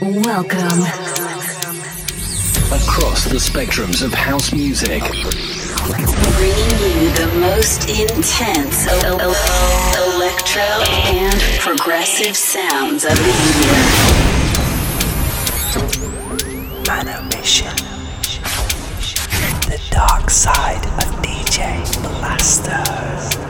Welcome. Across the spectrums of house music. Bringing you the most intense electro and progressive sounds of the year. Manomission. The dark side of DJ Blaster.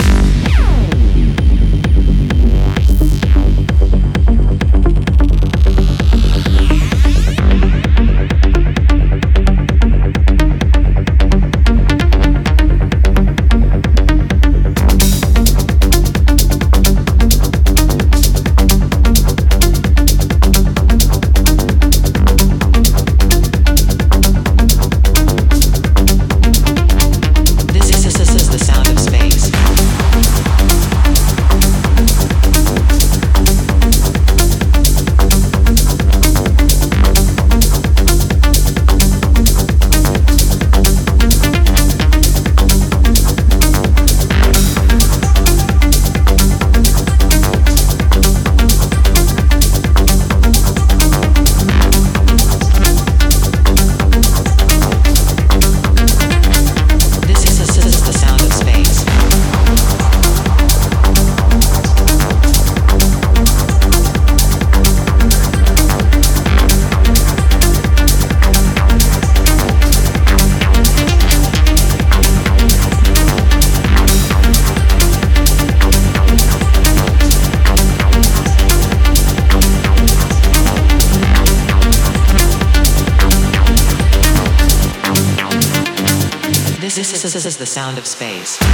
Is,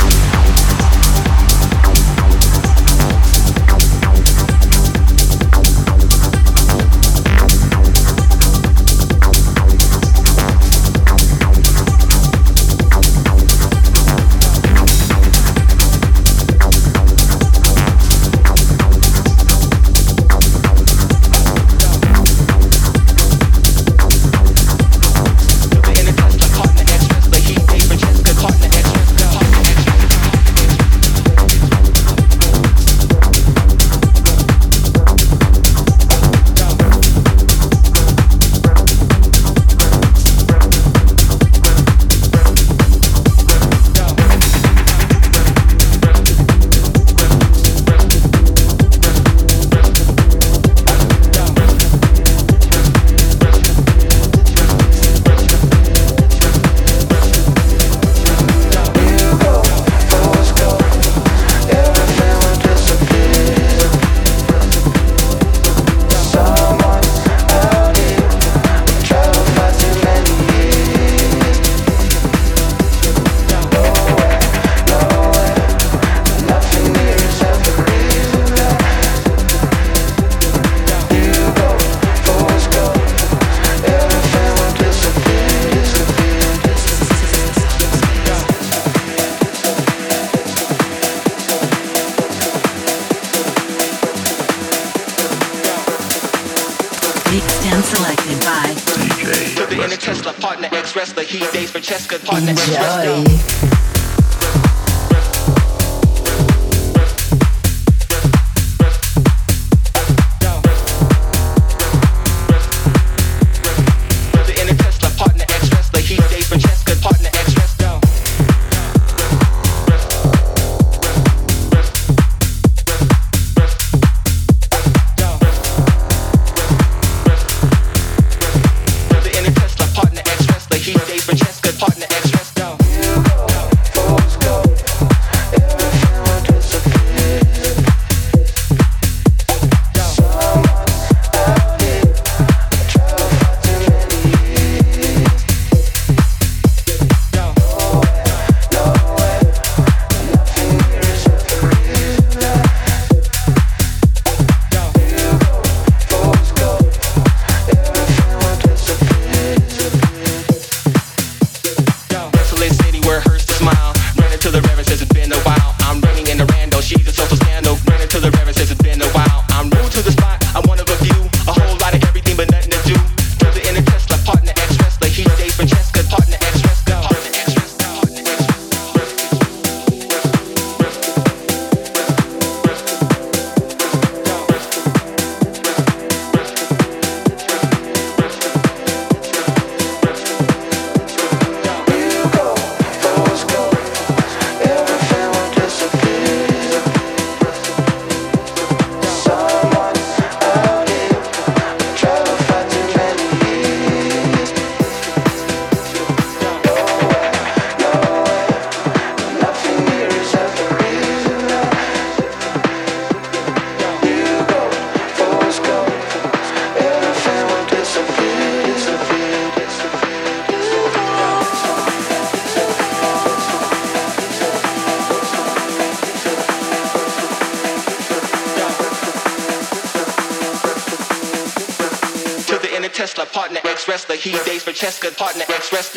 this sound of space. you go.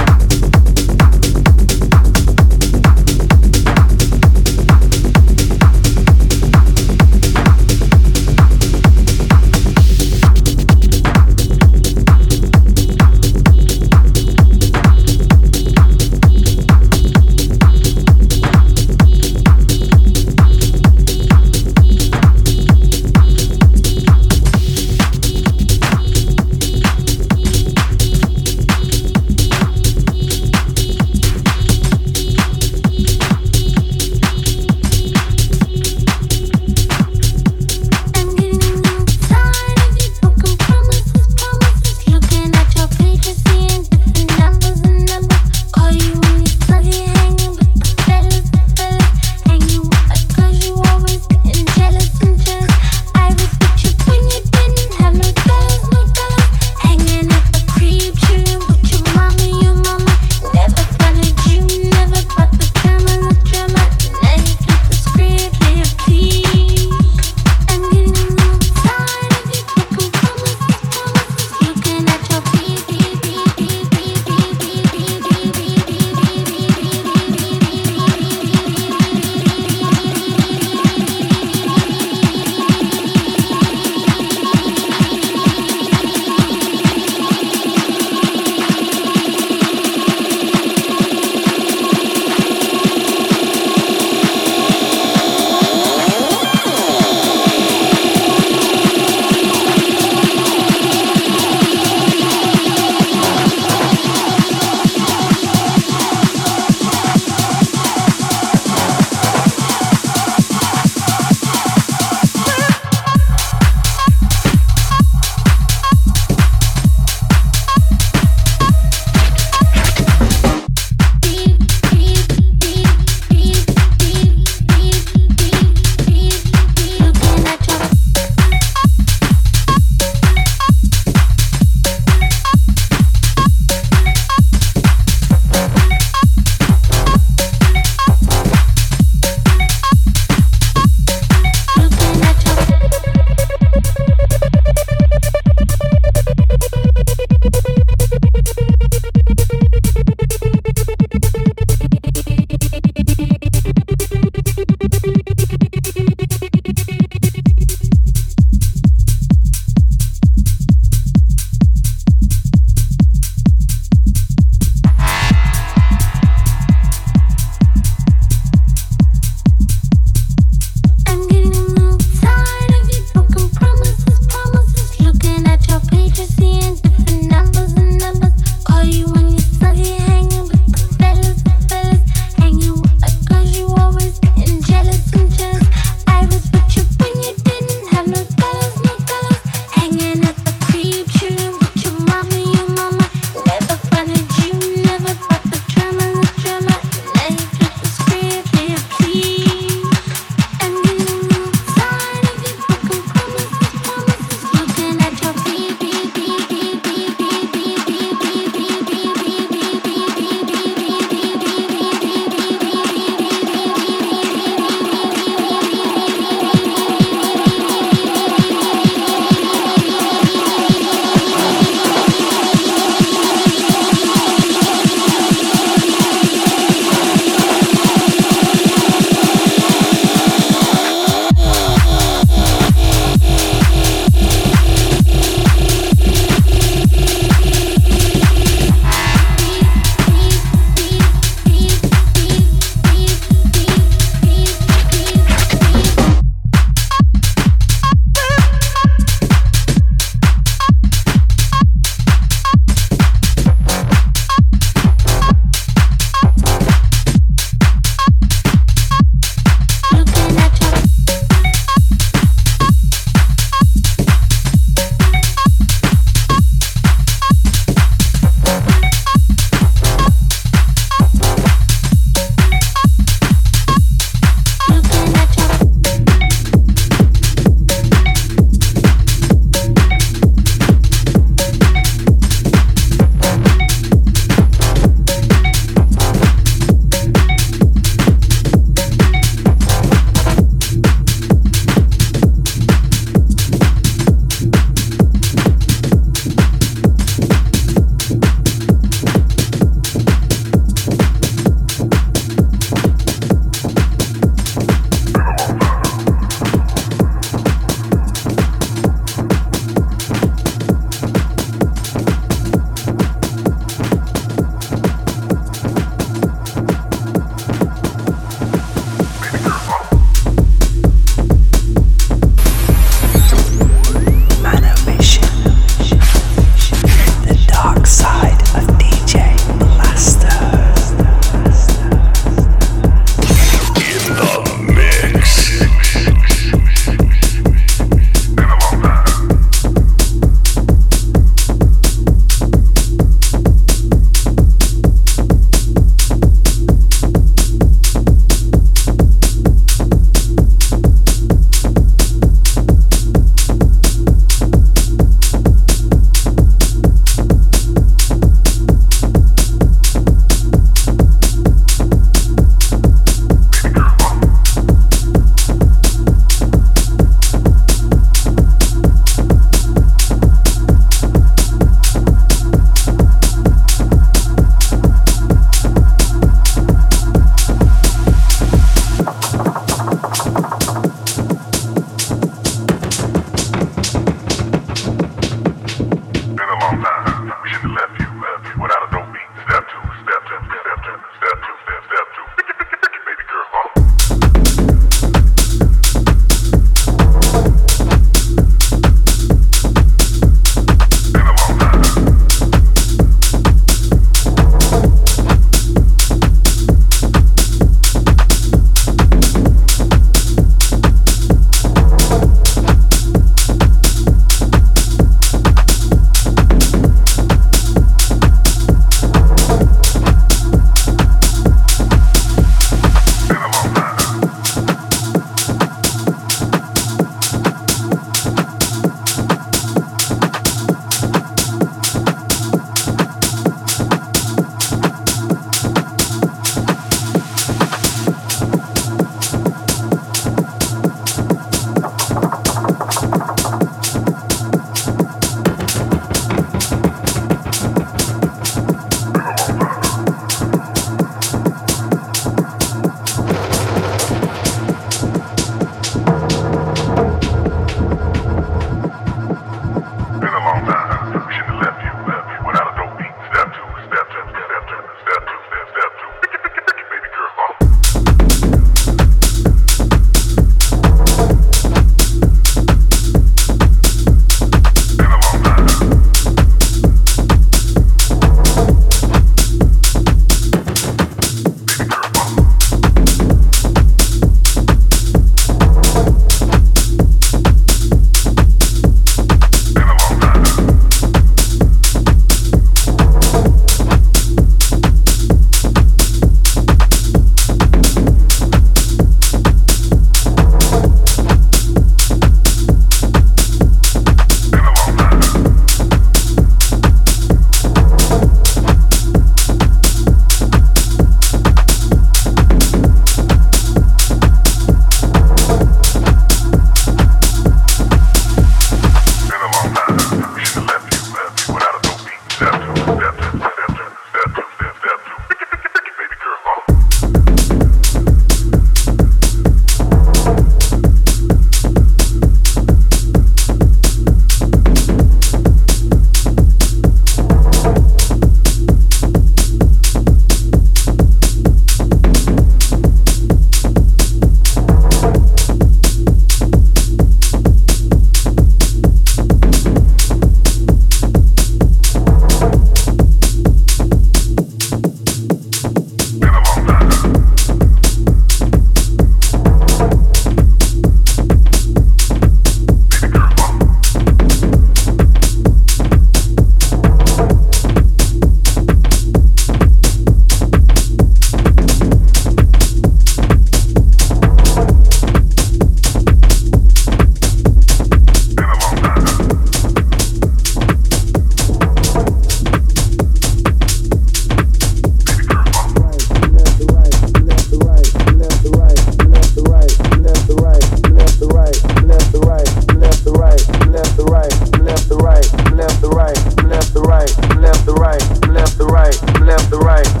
right.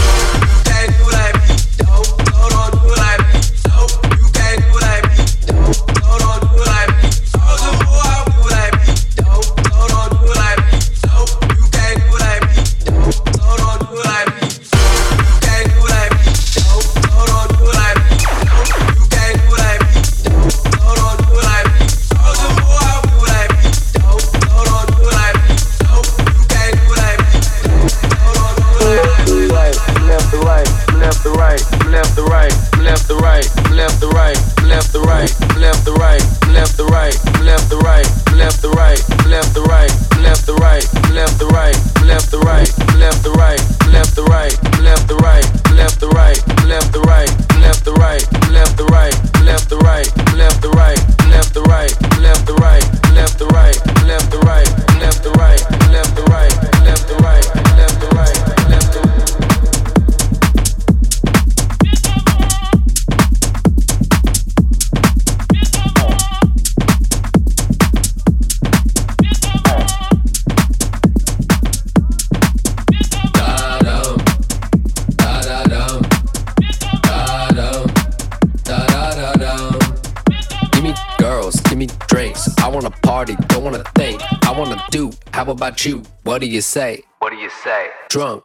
you? What do you say? What do you say? Drunk.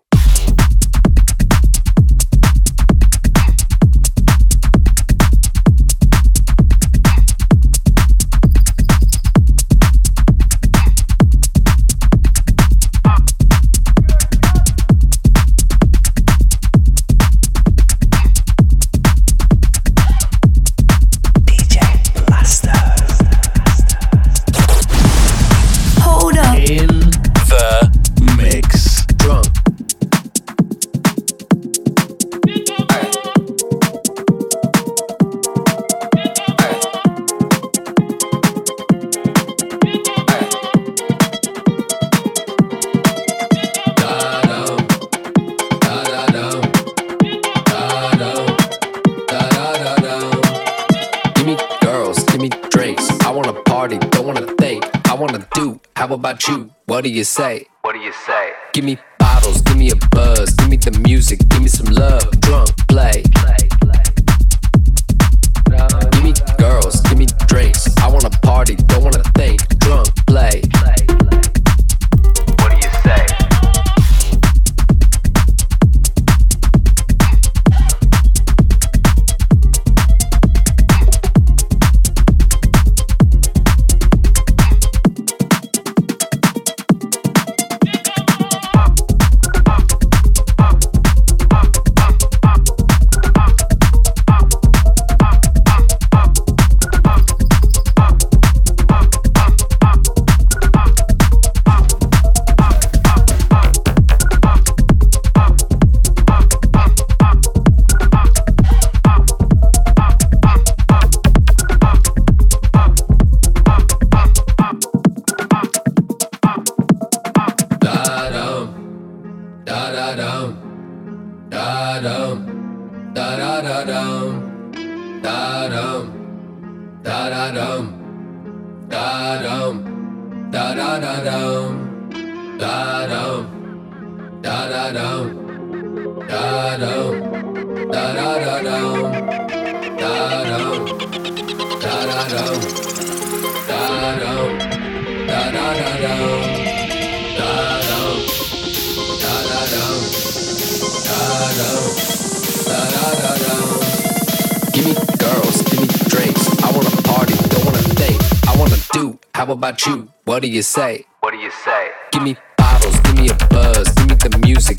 about you? What do you say? What do you say? Give me bottles, give me a buzz, give me the music,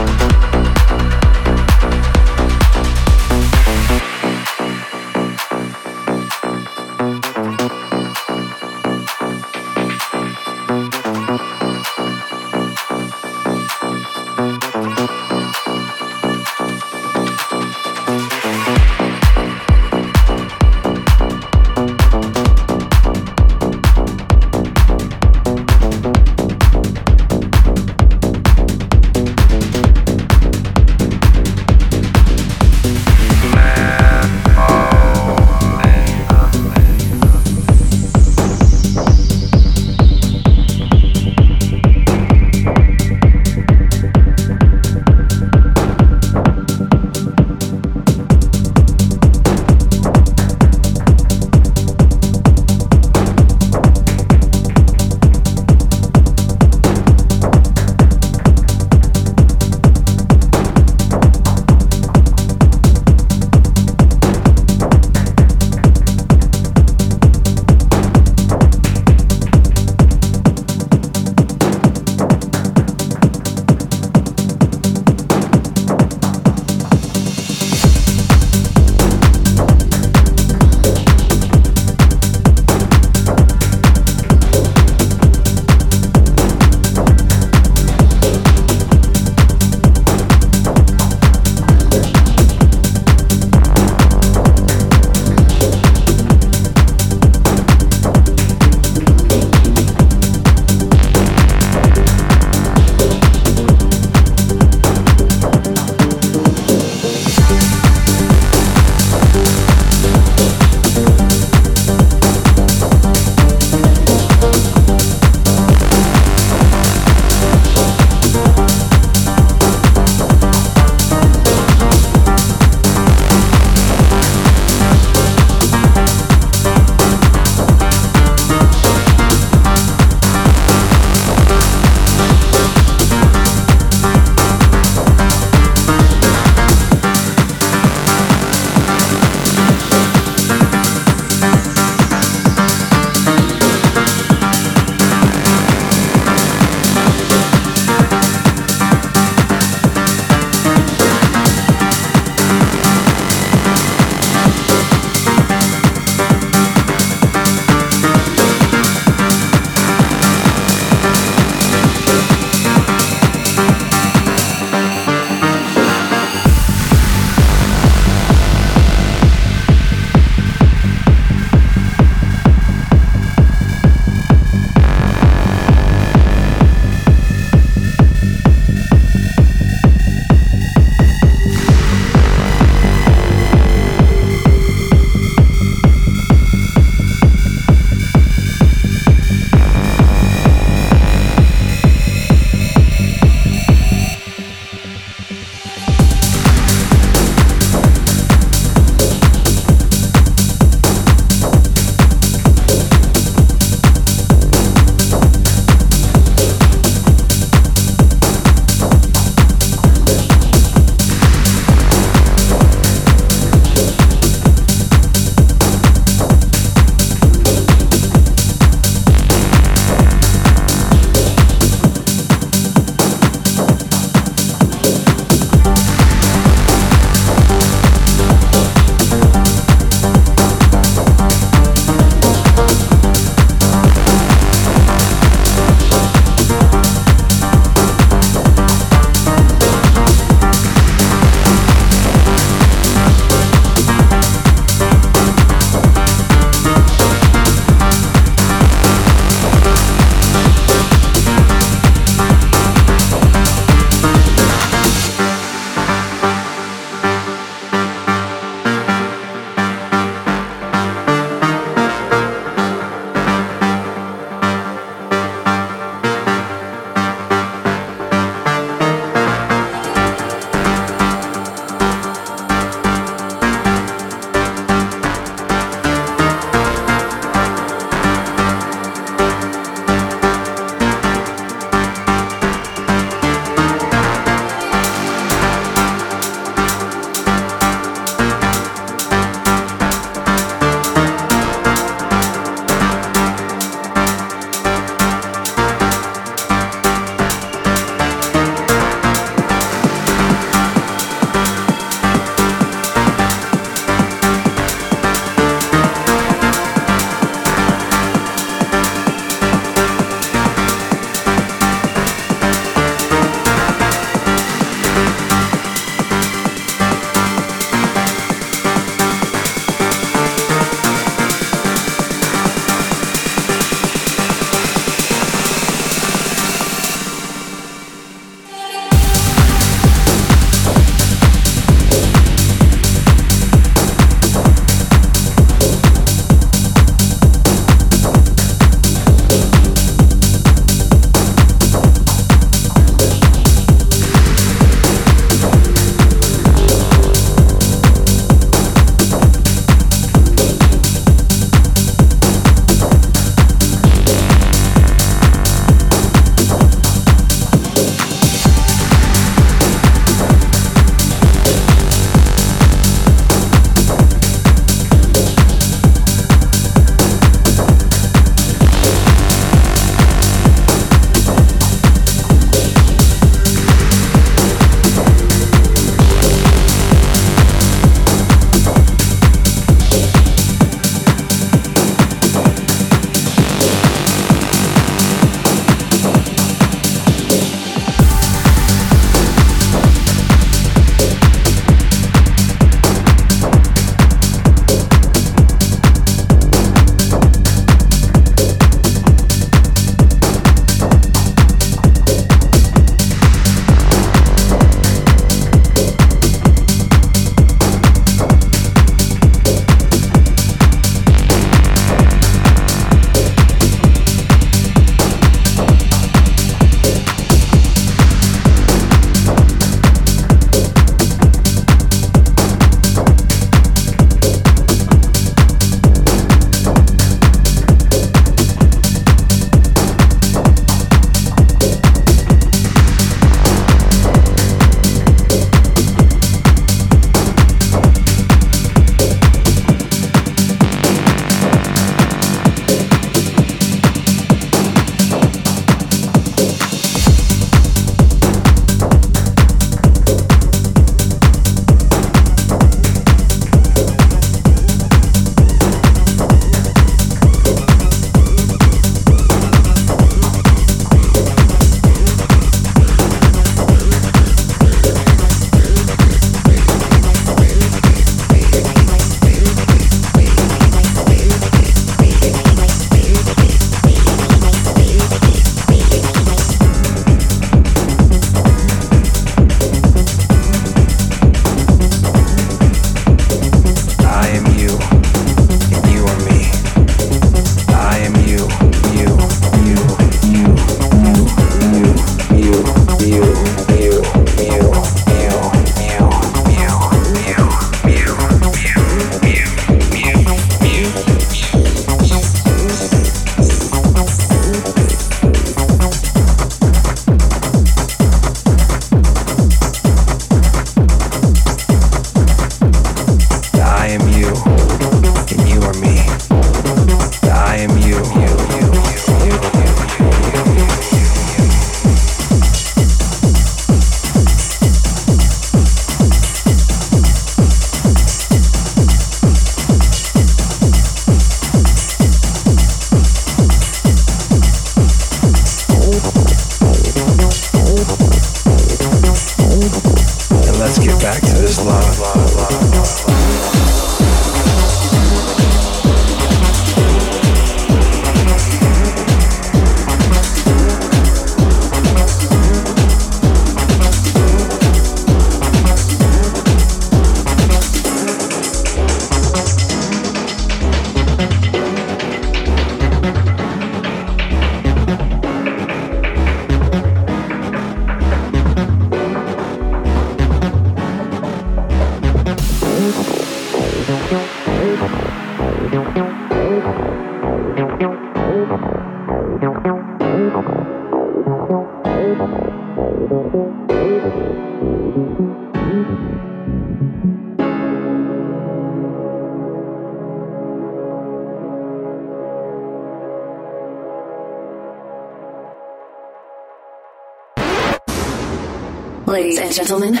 gentlemen,